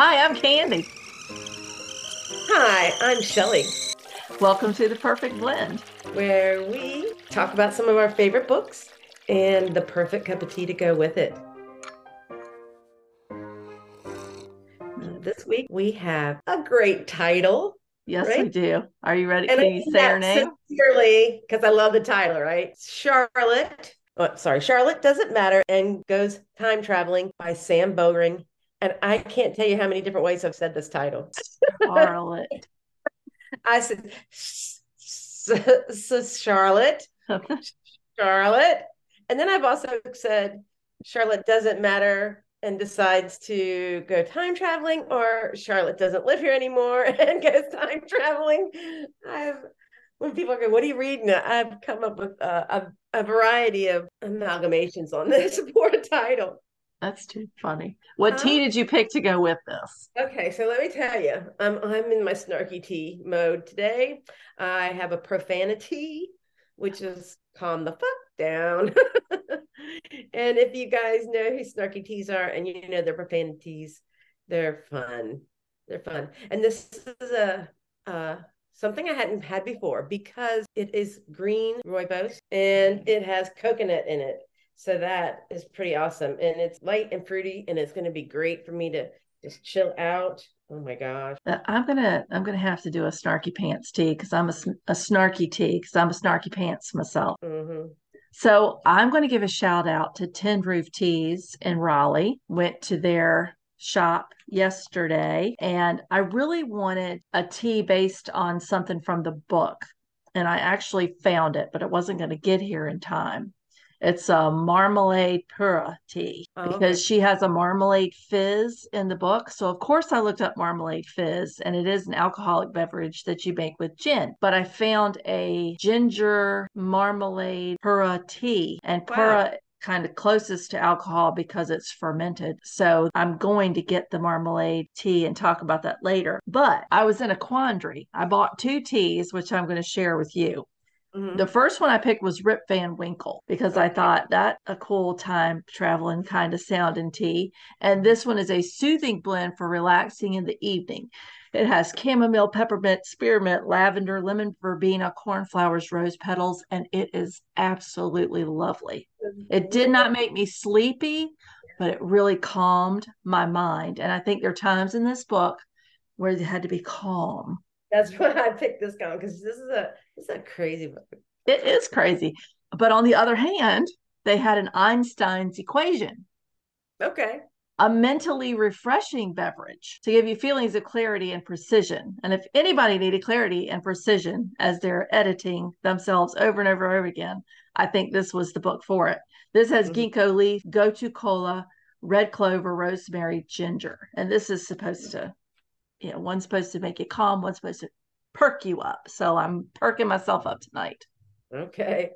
Hi, I'm Candy. Hi, I'm Shelly, Welcome to the Perfect Blend. where we talk about some of our favorite books and the perfect cup of tea to go with it. This week we have a great title. Yes, we do. Are you ready? And Can I you say her name? Sincerely, because I love the title, right? Scharlette. Oh, sorry, Scharlette Doesn't Matter and Goes Time Traveling by Sam Bowring. And I can't tell you how many different ways I've said this title. Scharlette. I said, "S- s- s- Scharlette, Scharlette. And then I've also said Scharlette doesn't matter and decides to go time traveling, or Scharlette doesn't live here anymore and goes time traveling. I've when people go, "What are you reading?" I've come up with uh, a a variety of amalgamations on this poor title. That's too funny. What Huh? tea did you pick to go with this? Okay, so let me tell you, I'm I'm in my snarky tea mode today. I have a profanity, which is calm the fuck down. And if you guys know who snarky teas are and you know their profanities, they're fun. They're fun. And this is a uh something I hadn't had before because it is green rooibos and it has coconut in it. So that is pretty awesome. And it's light and fruity and it's going to be great for me to just chill out. Oh my gosh. Uh, I'm gonna I'm gonna have to do a snarky pants tea because I'm a, a snarky tea because I'm a snarky pants myself. hmm So I'm going to give a shout out to Tin Roof Teas in Raleigh. Went to their shop yesterday and I really wanted a tea based on something from the book. And I actually found it, but it wasn't going to get here in time. It's a marmalade pu-erh tea Oh, okay. because she has a marmalade fizz in the book. So, of course, I looked up marmalade fizz, and it is an alcoholic beverage that you make with gin. But I found a ginger marmalade pu-erh tea, and Wow. pu-erh kind of closest to alcohol because it's fermented. So I'm going to get the marmalade tea and talk about that later. But I was in a quandary. I bought two teas, which I'm going to share with you. Mhm. The first one I picked was Rip Van Winkle because I thought that a cool time traveling kind of sound sounding tea. And this one is a soothing blend for relaxing in the evening. It has chamomile, peppermint, spearmint, lavender, lemon verbena, cornflowers, rose petals, and it is absolutely lovely. It did not make me sleepy, but it really calmed my mind. And I think there are times in this book where you had to be calm. That's why I picked this one because this is a is a crazy book. It is crazy. But on the other hand, they had an Einstein's equation, Okay. a mentally refreshing beverage to give you feelings of clarity and precision. And if anybody needed clarity and precision as they're editing themselves over and over and over again, I think this was the book for it. This has Mhm. ginkgo leaf, gotu kola, red clover, rosemary, ginger. And this is supposed to, you know, one's supposed to make you calm, one's supposed to perk you up. So I'm perking myself up tonight. Okay.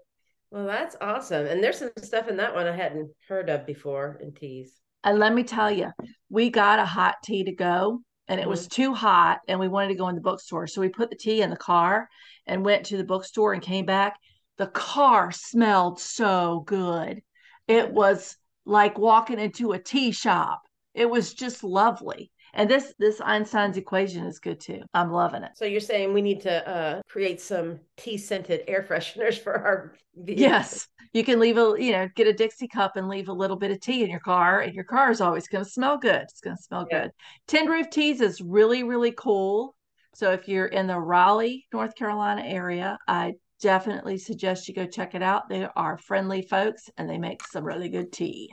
Well, that's awesome. And there's some stuff in that one I hadn't heard of before in teas. And let me tell you, we got a hot tea to go and it mm-hmm. was too hot and we wanted to go in the bookstore. So we put the tea in the car and went to the bookstore and came back. The car smelled so good. It was like walking into a tea shop. It was just lovely. And this this Einstein's equation is good too. I'm loving it. So you're saying we need to uh, create some tea scented air fresheners for our vehicles. Yes, you can leave a, you know, get a Dixie cup and leave a little bit of tea in your car, and your car is always going to smell good. It's going to smell Yeah. good. Tin Roof Teas is really, really cool. So if you're in the Raleigh, North Carolina area, I definitely suggest you go check it out. They are friendly folks and they make some really good tea.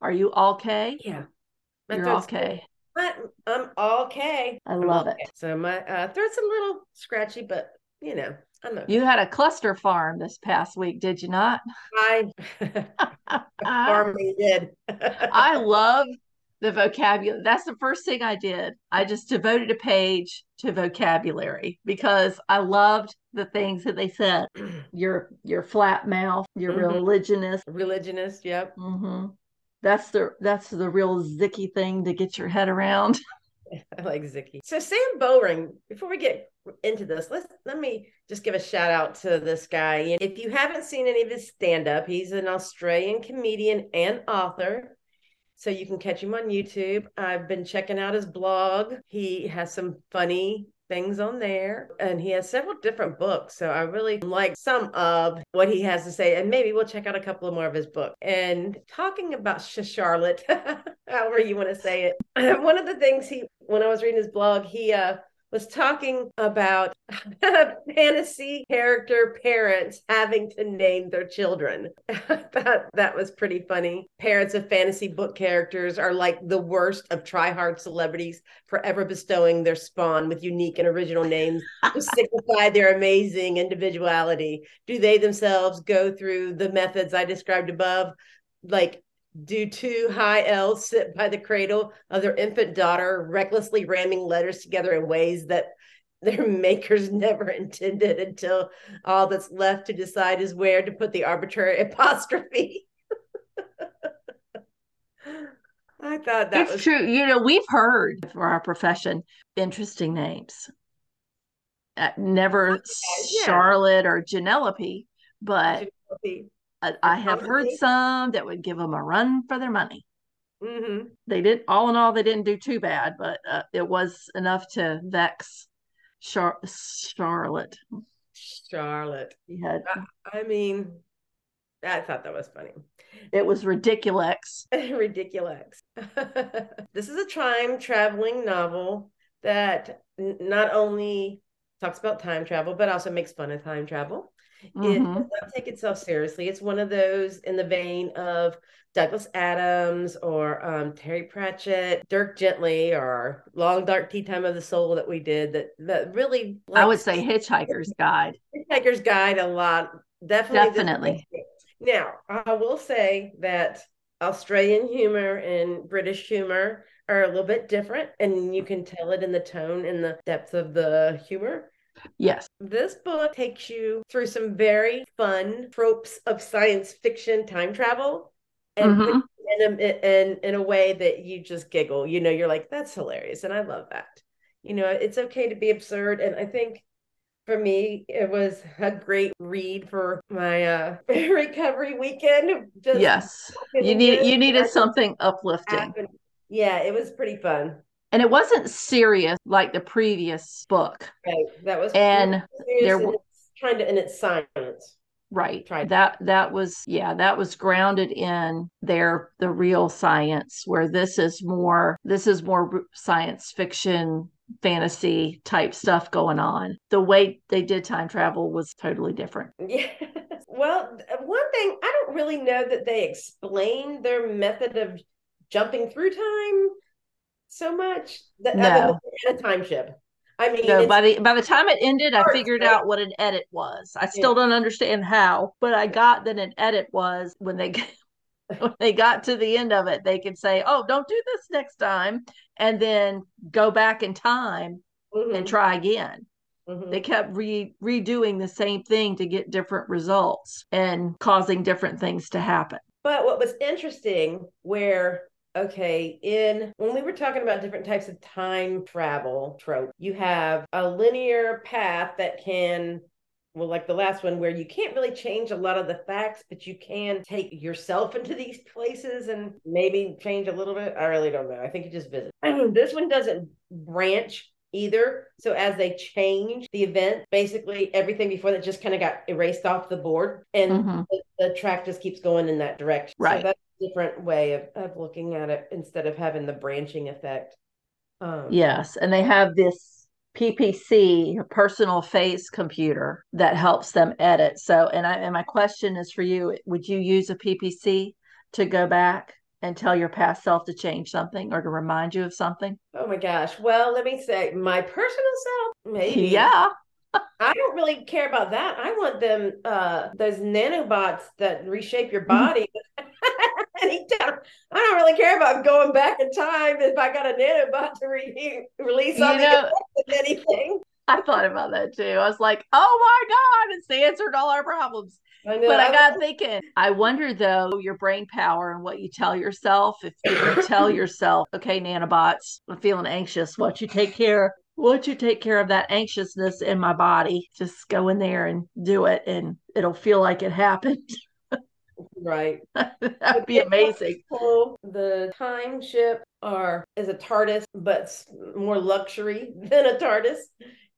Are you okay? Yeah. My You're throat's okay. I'm okay. I love okay. it. So my uh, throat's a little scratchy, but you know, I'm okay. You had a clusterfarm this past week, did you not? I farming did. I love the vocabulary. That's the first thing I did. I just devoted a page to vocabulary because I loved the things that they said. Your your flat mouth, your Mhm. religionist. religionist. Yep. hmm That's the that's the real zicky thing to get your head around. I like Zicky. So Sam Bowring, before we get into this, let's let me just give a shout out to this guy. If you haven't seen any of his stand-up, he's an Australian comedian and author. So you can catch him on YouTube. I've been checking out his blog. He has some funny things on there and he has several different books so i really like some of what he has to say and maybe we'll check out a couple of more of his books and talking about scharlette however you want to say it one of the things he when i was reading his blog he uh was talking about fantasy character parents having to name their children. that that was pretty funny. Parents of fantasy book characters are like the worst of try-hard celebrities, forever bestowing their spawn with unique and original names to signify their amazing individuality. Do they themselves go through the methods I described above? Like do two high elves sit by the cradle of their infant daughter, recklessly ramming letters together in ways that their makers never intended until all that's left to decide is where to put the arbitrary apostrophe. I thought that it's was true. You know, we've heard for our profession interesting names. Uh, never yeah. Scharlette or Janelope, but Penelope. I, I have heard some that would give them a run for their money. Mhm. They did all in all, they didn't do too bad, but uh, it was enough to vex Char- Scharlette. Scharlette. Had I mean, I thought that was funny. it was ridiculous. ridiculous. this is a time traveling novel that n- not only talks about time travel, but also makes fun of time travel. It Mhm. does not take itself seriously. It's one of those in the vein of Douglas Adams or um, Terry Pratchett, Dirk Gently, or Long Dark Tea Time of the Soul that we did. That that really, I would say Hitchhiker's Guide. Hitchhiker's Guide a lot. Definitely. Definitely. Now, I will say that Australian humor and British humor are a little bit different, and you can tell it in the tone and the depth of the humor. Yes. This book takes you through some very fun tropes of science fiction time travel and Mhm. in a, in, in a way that you just giggle. You know, you're like, that's hilarious. And I love that. You know, it's okay to be absurd. And I think for me, it was a great read for my uh, recovery weekend. Just Yes. You need you needed something uplifting. laughing. Yeah, it was pretty fun. And it wasn't serious like the previous book. Right. That was And there and w- it's trying to, and it's science. Right. Tried. That that was yeah, that was grounded in their the real science where this is more this is more science fiction fantasy type stuff going on. The way they did time travel was totally different. Yeah. Well, one thing I don't really know that they explain their method of jumping through time so much. That No. than they're in a time ship. I mean, No, by the by the time it ended, I figured out what an edit was. I still don't understand how, but I got that an edit was when they when they got to the end of it, they could say, "Oh, don't do this next time," and then go back in time Mhm, and try again. mhm. They kept re- redoing the same thing to get different results and causing different things to happen. But what was interesting, where okay, in when we were talking about different types of time travel trope, you have a linear path that can, well, like the last one, where you can't really change a lot of the facts, but you can take yourself into these places and maybe change a little bit. I really don't know. I think you just visit. this one doesn't branch either. So as they change the event, basically everything before that just kind of got erased off the board and Mhm. the, the track just keeps going in that direction. Right. So different way of, of looking at it instead of having the branching effect. Um, Yes, and they have this PPC, personal face computer that helps them edit. So, and I and my question is for you, would you use a PPC to go back and tell your past self to change something or to remind you of something? Oh my gosh. Well, let me say my personal self, maybe. Yeah. I don't really care about that. I want them, uh, those nanobots that reshape your body. Anytime. I don't really care about going back in time if I got a nanobot to re- release You something know- anything. I thought about that too. I was like, oh my God, it's the answer to all our problems. I. But I got thinking, I wonder though, your brain power and what you tell yourself. If you tell yourself, okay, nanobots, I'm feeling anxious, why don't you take care? Why don't you take care of that anxiousness in my body? Just go in there and do it, and it'll feel like it happened. Right. That'd be amazing. People, the time ship are is a TARDIS, but more luxury than a TARDIS.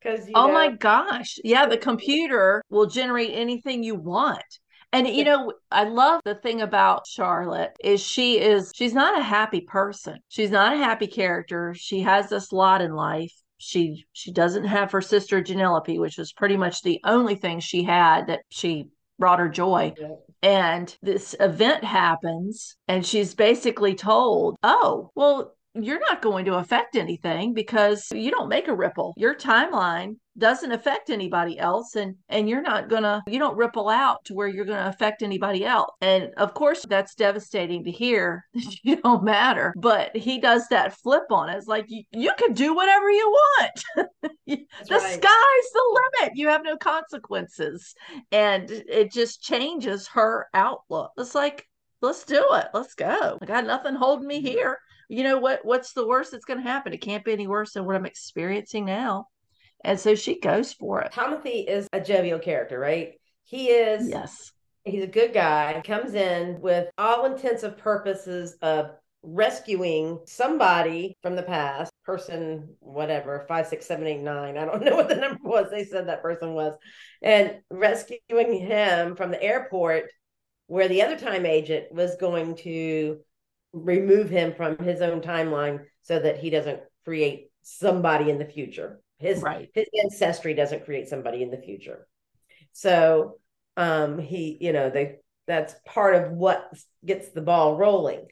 Because Oh my gosh. Yeah, the computer will generate anything you want. And you know, I love the thing about Scharlette is she is she's not a happy person. She's not a happy character. She has this lot in life. She she doesn't have her sister Janelope, which was pretty much the only thing she had that she brought her joy. Yeah. And this event happens, and she's basically told, Oh, well, you're not going to affect anything because you don't make a ripple. Your timeline doesn't affect anybody else and and you're not going to you don't ripple out to where you're going to affect anybody else. And of course that's devastating to hear that you don't matter, but he does that flip on it. It's like you, you can do whatever you want. the right. sky's the limit. You have no consequences. And it just changes her outlook. It's like let's do it. Let's go. I got nothing holding me mm-hmm. here you know what what's the worst that's going to happen it can't be any worse than what i'm experiencing now and so she goes for it Timothy is a jovial character, right? He is yes he's a good guy, comes in with all intensive purposes of rescuing somebody from the past, person, whatever, five, six, seven, eight, nine. I don't know what the number was. They said that person was, and rescuing him from the airport where the other time agent was going to remove him from his own timeline so that he doesn't create somebody in the future. His right his ancestry doesn't create somebody in the future. So um he, you know, they that's part of what gets the ball rolling.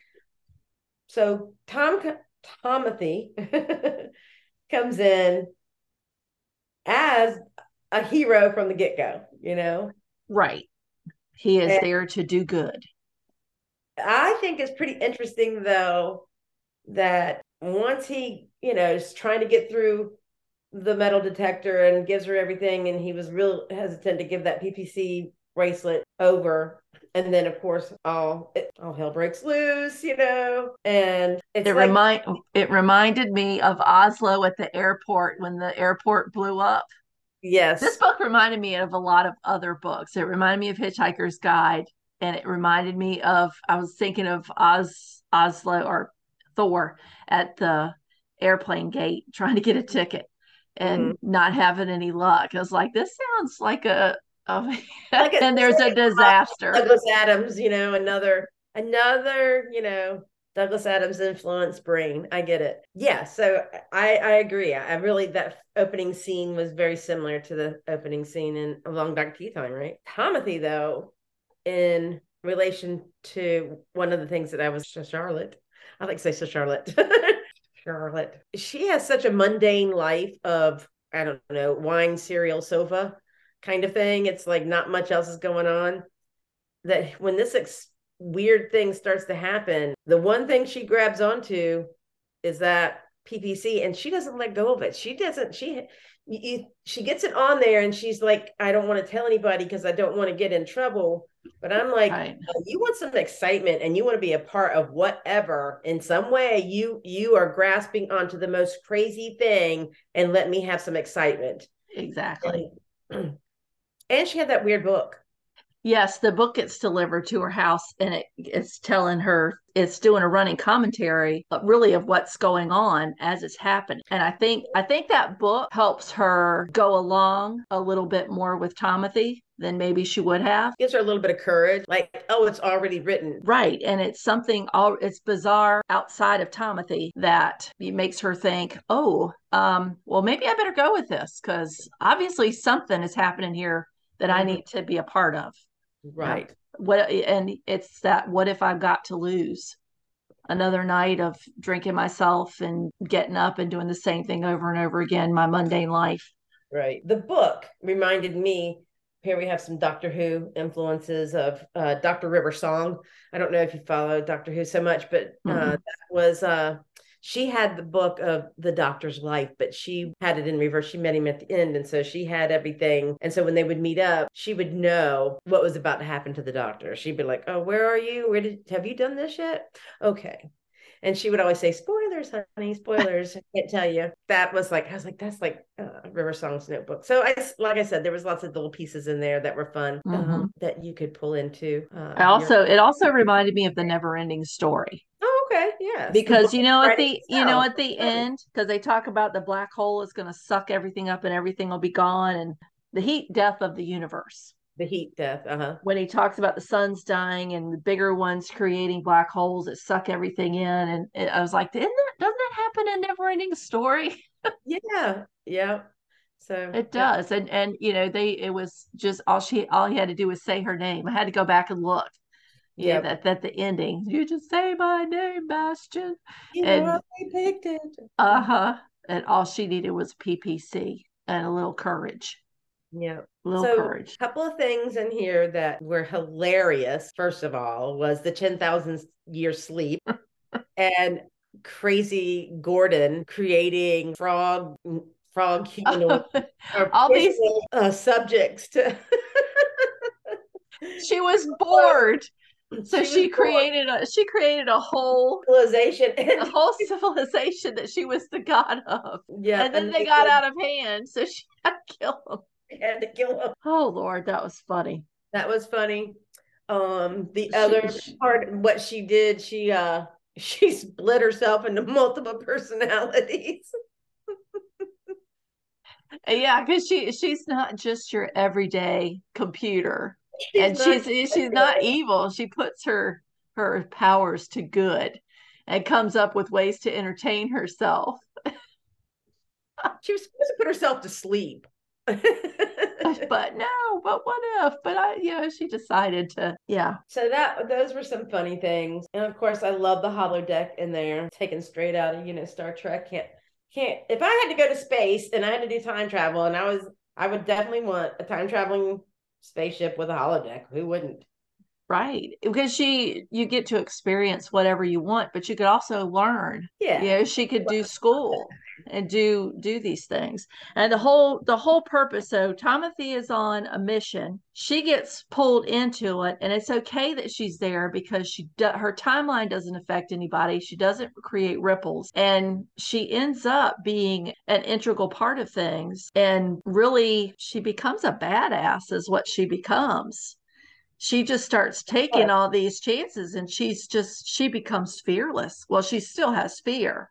So Tom Timothy comes in as a hero from the get-go, you know. right he is And- there to do good I think it's pretty interesting though that once he, you know, is trying to get through the metal detector and gives her everything, and he was real hesitant to give that PPC bracelet over. And then, of course, all it, all hell breaks loose, you know. And it's it like, remind it reminded me of oslo at the airport when the airport blew up yes, this book reminded me of a lot of other books it reminded me of hitchhiker's guide and it reminded me of i was thinking of oz oslo or thor at the airplane gate trying to get a ticket and mm-hmm. not having any luck i was like this sounds like a, a Like a- and there's a disaster Douglas Adams, you know, another another, you know, Douglas Adams influence brain. I get it. Yeah, so I I agree. I, I really that opening scene was very similar to the opening scene in A Long Dark Tea Time, right? Timothy though, in relation to one of the things that I was Scharlette. I like to say so Scharlette. Scharlette. She has such a mundane life of I don't know, wine, cereal, sofa kind of thing. It's like not much else is going on. That when this ex- weird thing starts to happen, the one thing she grabs onto is that PPC, and she doesn't let go of it. She doesn't. She you, she gets it on there, and she's like, "I don't want to tell anybody because I don't want to get in trouble." But I'm like, right "No, you want some excitement and you want to be a part of whatever in some way you you are grasping onto the most crazy thing and let me have some excitement exactly and, and she had that weird book Yes, the book gets delivered to her house and it, it's telling her, it's doing a running commentary, but really of what's going on as it's happening. And I think, I think that book helps her go along a little bit more with Timothy than maybe she would have. gives her a little bit of courage like oh it's already written Right. And it's something all it's bizarre outside of Timothy that makes her think, oh, um, well, maybe I better go with this because obviously something is happening here that I Mhm. need to be a part of. Right. What and it's that what if i've got to lose another night of drinking myself and getting up and doing the same thing over and over again my mundane life? Right. The book reminded me here we have some doctor who influences of uh, dr river song. I don't know if you follow dr who so much but uh, Mhm. that was uh she had the book of the doctor's life, but she had it in reverse. She met him at the end. And so she had everything. And so when they would meet up, she would know what was about to happen to the doctor. She'd be like, Oh, where are you? Where did have you done this yet? Okay. and she would always say, "Spoilers, honey, spoilers." I can't tell you. That was like I was like, that's like uh, River Song's notebook. So I, like I said, there was lots of little pieces in there that were fun Mhm. um, that you could pull into. Uh, I also it also reminded me of the never ending story. oh, okay, yeah. because you know at the you know at the end because they talk about the black hole is going to suck everything up and everything will be gone and the heat death of the universe the heat death. Uh huh. when he talks about the sun's dying and the bigger ones creating black holes that suck everything in and i was like isn't that doesn't that happen in never ending story Yeah, yeah. So it yeah. does and and you know they it was just all she all he had to do was say her name i had to go back and look yeah Yep. that that the ending you just say my name Bastian You and- picked it. Uh-huh. And all she needed was PPC and a little courage. Yeah. Little so, courage. a couple of things in here that were hilarious. First of all, was the 10,000 year sleep and crazy Gordon creating frog frog humanoid All these- uh, subjects to she was bored. So She she, created a she created a whole civilization. a whole civilization that she was the god of. yeah, and then they got out of hand, so she had to kill them. had to kill him. Oh Lord, that was funny. That was funny. Um, the She- other she- part, what she did, she uh, she split herself into multiple personalities. Yeah, because she she's not just your everyday computer. and not she's she's not evil. She puts her her powers to good and comes up with ways to entertain herself. She was supposed to put herself to sleep. But no, but what if? But I, you know, she decided to, yeah. so that those were some funny things, and of course, I love the holodeck in there, taken straight out of you know Star Trek. Can't can't if I had to go to space and I had to do time travel, and I was I would definitely want a time traveling spaceship with a holodeck. Who wouldn't? Right. Because she you get to experience whatever you want, but you could also learn. Yeah. You know, she could do school and do do these things. And the whole the whole purpose, so Timothy is on a mission. She gets pulled into it, and it's okay that she's there because she do, her timeline doesn't affect anybody. She doesn't create ripples, and she ends up being an integral part of things. And really, she becomes a badass, is what she becomes she just starts taking all these chances and she's just she becomes fearless well she still has fear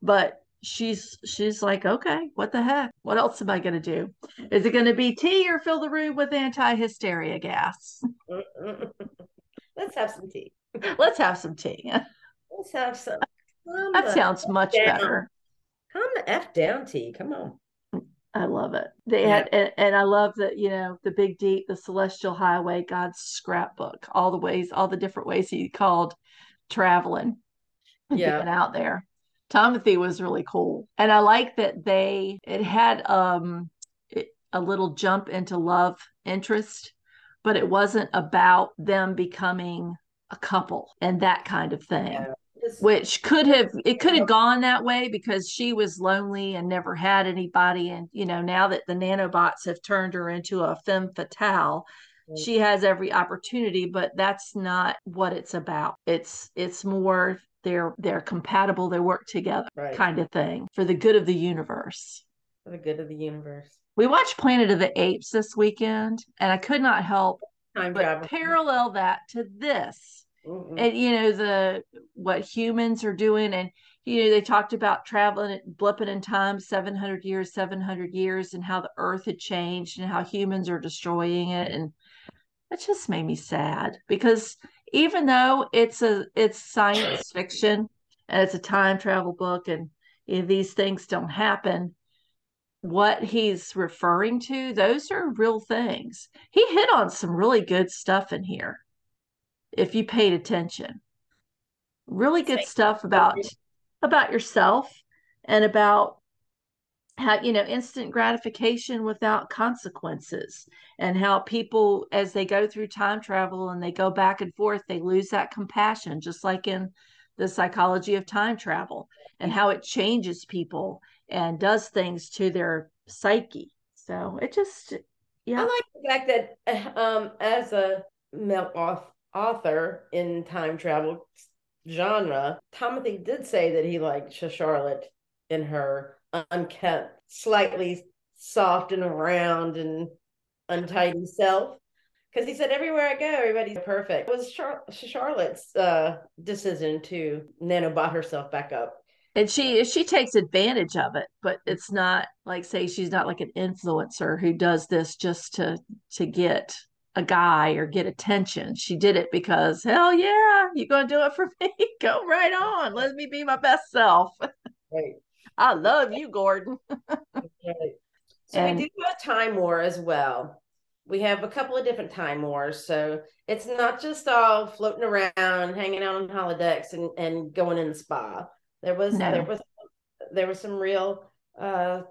but she's she's like okay what the heck what else am i going to do is it going to be tea or fill the room with anti-hysteria gas Let's have some tea. let's have some tea Let's have some. Calm that sounds much down. better calm the f down, tea. Come on. I love it they Yeah. had and, and i love that you know the big deep the celestial highway god's scrapbook all the ways all the different ways he called traveling and Yeah. being out there. Timothy was really cool. And I like that they it had um it, a little jump into love interest, but it wasn't about them becoming a couple and that kind of thing. Yeah. Which could have it could have gone that way because she was lonely and never had anybody. And you know, now that the nanobots have turned her into a femme fatale, she has every opportunity but that's not what it's about it's it's more they're they're compatible they work together Right. kind of thing for the good of the universe for the good of the universe. we watched planet of the apes this weekend and i could not help Time but travel. parallel that to this Mhm. and you know the what humans are doing and you know they talked about traveling blipping in time 700 years 700 years and how the earth had changed and how humans are destroying it and it just made me sad because even though it's a it's science fiction and it's a time travel book and you know, these things don't happen what he's referring to those are real things he hit on some really good stuff in here if you paid attention. Really good stuff about about yourself and about how you know instant gratification without consequences and how people as they go through time travel and they go back and forth they lose that compassion just like in the psychology of time travel and how it changes people and does things to their psyche. So it just yeah. I like the fact that uh, um as a male auth- author in time travel, genre. Timothy did say that he liked Scharlette in her unkempt, slightly soft and round and untidy self. Because he said, everywhere I go, everybody's perfect. It was Char- Scharlette's uh, decision to nanobot herself back up. And she she takes advantage of it, but it's not like say she's not like an influencer who does this just to to get a guy or get attention. She did it because hell yeah, you're gonna do it for me. Go right on. Let me be my best self. Right. I love you, Gordon. right. So and, we do have a time war as well. We have a couple of different time wars. So it's not just all floating around, hanging out on holodecks and, and going in the spa. There was no. there was there was some real uh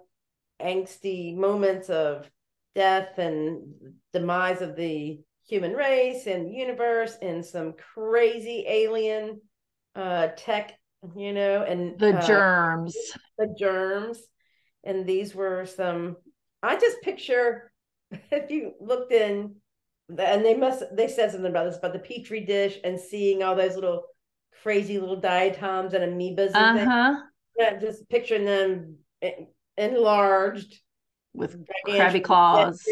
angsty moments of death and demise of the human race and universe and some crazy alien uh tech you know and the uh, germs. the germs. And these were some i just picture if you looked in and they must they said something about this about the petri dish and seeing all those little crazy little diatoms and amoebas and uh-huh. yeah just picturing them enlarged with crabby claws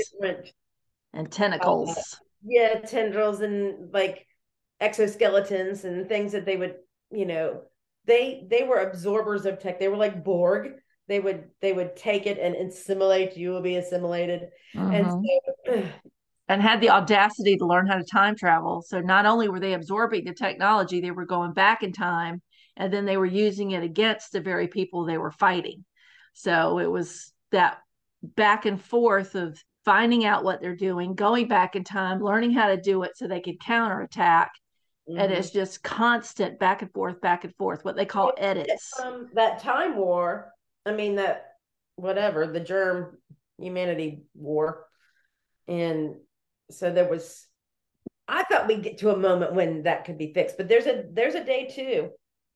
and tentacles uh, yeah tendrils and like exoskeletons and things that they would you know they they were absorbers of tech. They were like Borg. They would they would take it and assimilate. You will be assimilated, mm-hmm. and so, and had the audacity to learn how to time travel. So not only were they absorbing the technology, they were going back in time, and then they were using it against the very people they were fighting. So it was that back and forth of finding out what they're doing, going back in time, learning how to do it so they could counterattack, Mm-hmm. And it's just constant back and forth, back and forth, what they call edits. Um, that time war, I mean, that whatever, the germ humanity war. And so there was, I thought we'd get to a moment when that could be fixed, but there's a, there's a day too,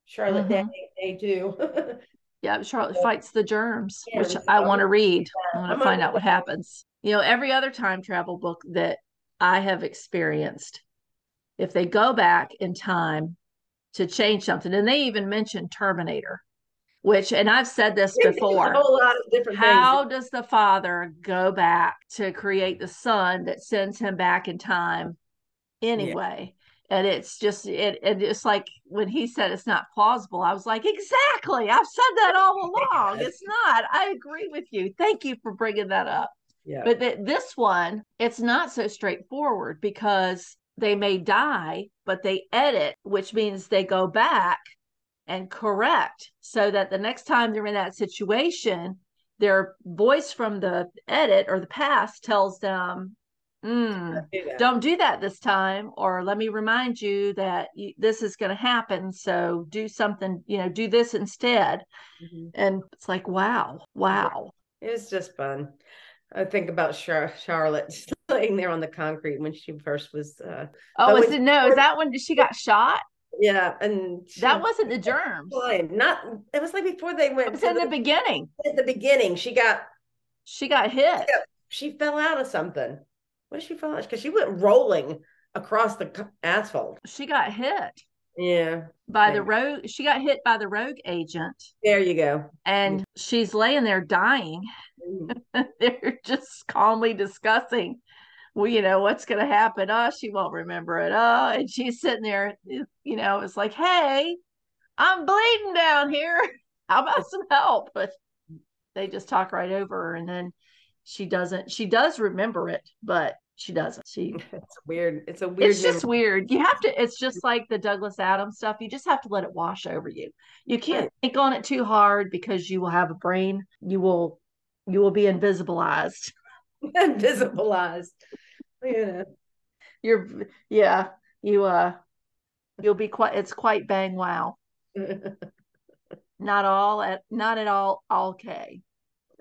Scharlette mm-hmm. day, day two. yeah, Scharlette fights the germs, yeah, which I want to read. I want to find out what happens. You know, every other time travel book that I have experienced if they go back in time to change something, and they even mention Terminator, which, and I've said this before. a whole lot of different How things. does the father go back to create the son that sends him back in time anyway? Yeah. And it's just it, and it's like when he said it's not plausible, I was like, exactly. I've said that all along. it's not. I agree with you. Thank you for bringing that up. Yeah. But th- this one, it's not so straightforward because they may die, but they edit, which means they go back and correct so that the next time they're in that situation, their voice from the edit or the past tells them, mm, do don't do that this time, or let me remind you that you, this is going to happen. So do something, you know, do this instead. Mm-hmm. And it's like, wow, wow. It's just fun. I think about Char- Scharlette laying there on the concrete when she first was. Uh, oh, is it no? Is that when she got shot? Yeah, and she, that wasn't the germs. Not. It was like before they went. It was in the, the, beginning. At the beginning, she got. She got hit. She fell out of something. What did she fall? Because she went rolling across the asphalt. She got hit. Yeah. By the rogue, she got hit by the rogue agent. There you go. And she's laying there dying. Mm. They're just calmly discussing, well, you know, what's going to happen. Oh, she won't remember it. Oh, and she's sitting there, you know, it's like, hey, I'm bleeding down here. How about some help? But they just talk right over her. And then she doesn't, she does remember it, but she doesn't. She it's weird. It's a weird. It's just weird. You have to. It's just like the Douglas Adams stuff. You just have to let it wash over you. You can't think on it too hard because you will have a brain. You will. You will be invisibilized. invisibilized. Yeah. You're. Yeah. You. Uh. You'll be quite. It's quite bang wow. not all at. Not at all. Okay.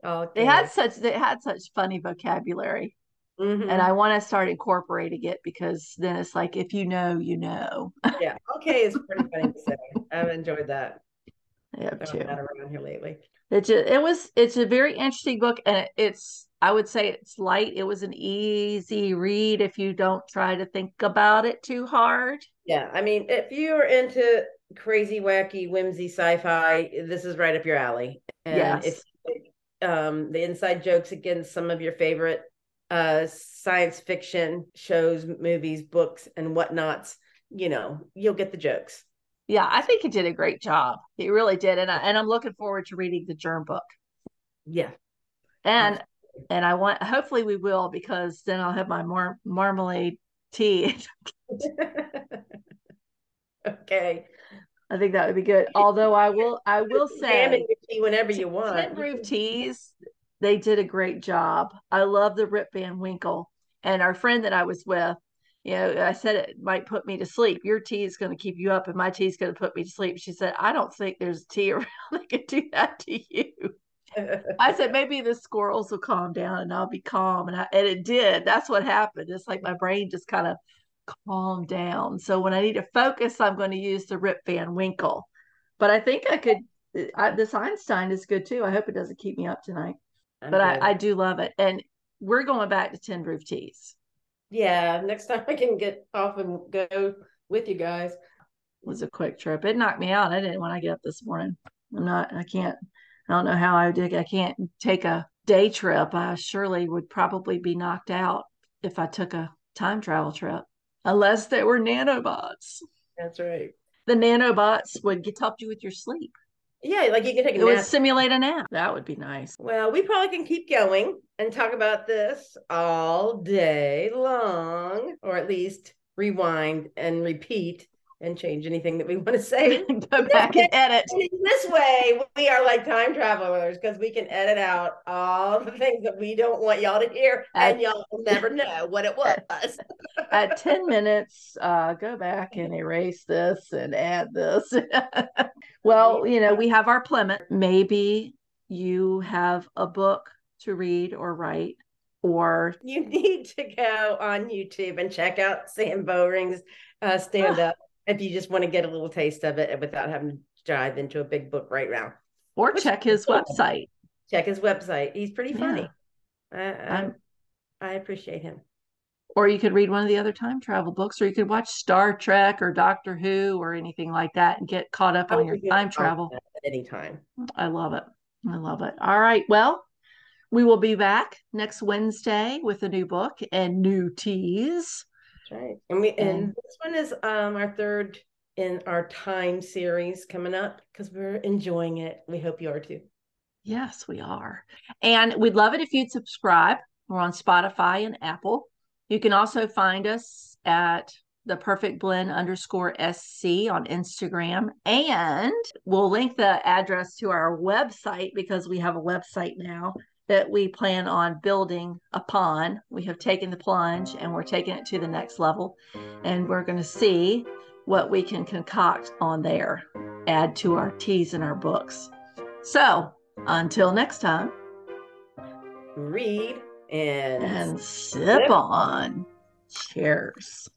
Okay. They had such. They had such funny vocabulary. Mm-hmm. And I want to start incorporating it because then it's like if you know, you know. yeah. Okay, it's pretty funny to say. I've enjoyed that. Yeah, too. Not around here lately. It just, it was it's a very interesting book and it's I would say it's light. It was an easy read if you don't try to think about it too hard. Yeah, I mean, if you're into crazy, wacky, whimsy sci-fi, this is right up your alley. And Yes. if um, the inside jokes against some of your favorite uh, science fiction shows, movies, books, and whatnots, you know, you'll get the jokes. Yeah, I think he did a great job. He really did, and I, and I'm looking forward to reading the germ book. Yeah. And and I want hopefully we will because then I'll have my mar- marmalade tea. okay. I think that would be good. Although I will I will say whenever you Tin want. Roof Teas, they did a great job. I love the Rip Van Winkle. And our friend that I was with, you know, I said it might put me to sleep. Your tea is going to keep you up, and my tea is going to put me to sleep. She said, I don't think there's tea around that can do that to you. I said, maybe the squirrels will calm down and I'll be calm. And, I, and it did. That's what happened. It's like my brain just kind of calmed down. So when I need to focus, I'm going to use the Rip Van Winkle. But I think I could, I, this Einstein is good too. I hope it doesn't keep me up tonight. I'm but. I, I do love it. And we're going back to Tin Roof Teas. yeah, next time I can get off and go with you guys. It was a quick trip. It knocked me out. I didn't when I get up this morning. I'm not, I can't, I don't know how I would, I can't take a day trip. I surely would probably be knocked out if I took a time travel trip, unless there were nanobots. That's right. The nanobots would get help you with your sleep. Yeah, like you could take a It would simulate a nap. That would be nice. Well, we probably can keep going and talk about this all day long, or at least rewind and repeat and change anything that we want to say. Go back and edit. This way, we are like time travelers because we can edit out all the things that we don't want y'all to hear, and y'all will never know what it was. At 10 minutes, uh, go back and erase this and add this. well, you know, we have our Plymouth. Maybe you have a book to read or write, or you need to go on YouTube and check out Sam Bowring's uh, stand up if you just want to get a little taste of it without having to dive into a big book right now. or Which check his cool. website. Check his website. He's pretty funny. I, I, I'm- I appreciate him. Or you could read one of the other time travel books, or you could watch Star Trek or Doctor Who or anything like that and get caught up I on your time travel. that at any time. I love it. I love it. All right. Well, we will be back next Wednesday with a new book and new teas. Right. And we and And- this one is um our third in our time series coming up because we're enjoying it. We hope you are too. Yes, we are. And we'd love it if you'd subscribe. We're on Spotify and Apple. You can also find us at the perfect blend underscore SC on Instagram. And we'll link the address to our website because we have a website now that we plan on building upon. We have taken the plunge and we're taking it to the next level. And we're going to see what we can concoct on there, add to our teas and our books. So, until next time, Read and, and sip on. Cheers.